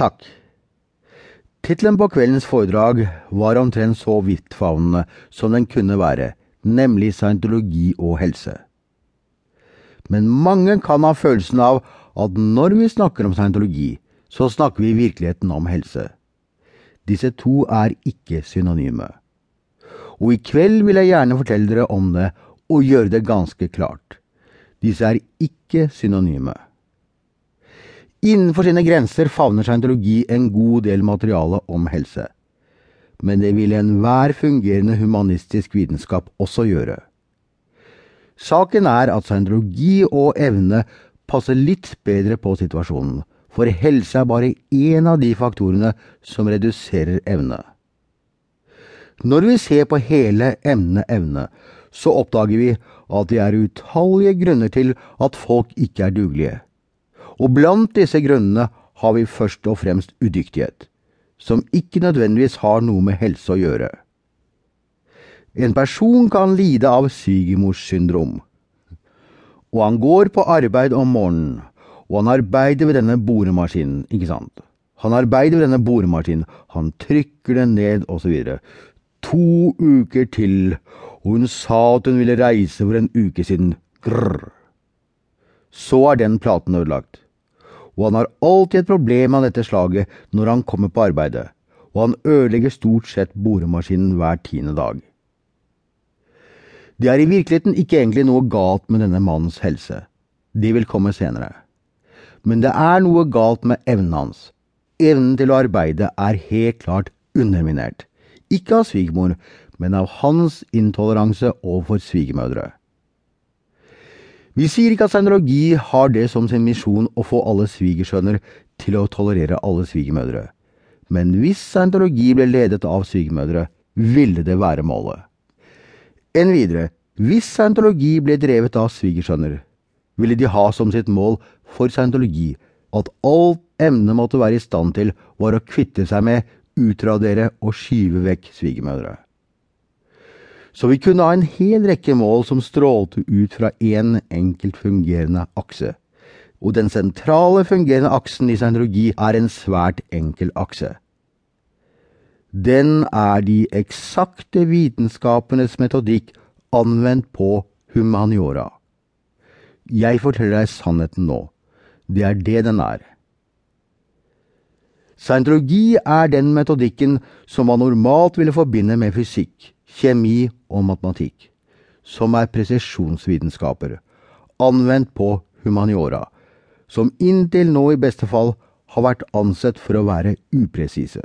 Takk. Tittelen på kveldens foredrag var omtrent så vidtfavnende som den kunne være, nemlig scientologi og helse. Men mange kan ha følelsen av at når vi snakker om scientologi, så snakker vi i virkeligheten om helse. Disse to er ikke synonyme. Og i kveld vil jeg gjerne fortelle dere om det og gjøre det ganske klart. Disse er ikke synonyme. Innenfor sine grenser favner scientologi en god del materiale om helse. Men det vil enhver fungerende humanistisk vitenskap også gjøre. Saken er at scientologi og evne passer litt bedre på situasjonen, for helse er bare én av de faktorene som reduserer evne. Når vi ser på hele emnet evne, så oppdager vi at det er utallige grunner til at folk ikke er dugelige. Og blant disse grunnene har vi først og fremst udyktighet, som ikke nødvendigvis har noe med helse å gjøre. En person kan lide av svigermorssyndrom, og han går på arbeid om morgenen, og han arbeider ved denne boremaskinen, ikke sant? Han arbeider ved denne boremaskinen, han trykker den ned, osv. To uker til, og hun sa at hun ville reise for en uke siden. Grrr. Så er den platen ødelagt og han har alltid et problem av dette slaget når han kommer på arbeidet, og han ødelegger stort sett boremaskinen hver tiende dag. Det er i virkeligheten ikke egentlig noe galt med denne mannens helse, det vil komme senere. Men det er noe galt med evnen hans. Evnen til å arbeide er helt klart underminert, ikke av svigermor, men av hans intoleranse overfor svigermødre. Vi sier ikke at seinologi har det som sin misjon å få alle svigersønner til å tolerere alle svigermødre. Men hvis scientologi ble ledet av svigermødre, ville det være målet. Enn videre, hvis scientologi ble drevet av svigersønner, ville de ha som sitt mål for scientologi at alt emnet måtte være i stand til, var å kvitte seg med, utradere og skyve vekk svigermødre. Så vi kunne ha en hel rekke mål som strålte ut fra én en enkelt fungerende akse. Og den sentrale fungerende aksen i scientologi er en svært enkel akse. Den er de eksakte vitenskapenes metodikk anvendt på humaniora. Jeg forteller deg sannheten nå. Det er det den er. Scientologi er den metodikken som man normalt ville forbinde med fysikk, kjemi og matematikk, som er presisjonsvitenskaper, anvendt på humaniora, som inntil nå i beste fall har vært ansett for å være upresise.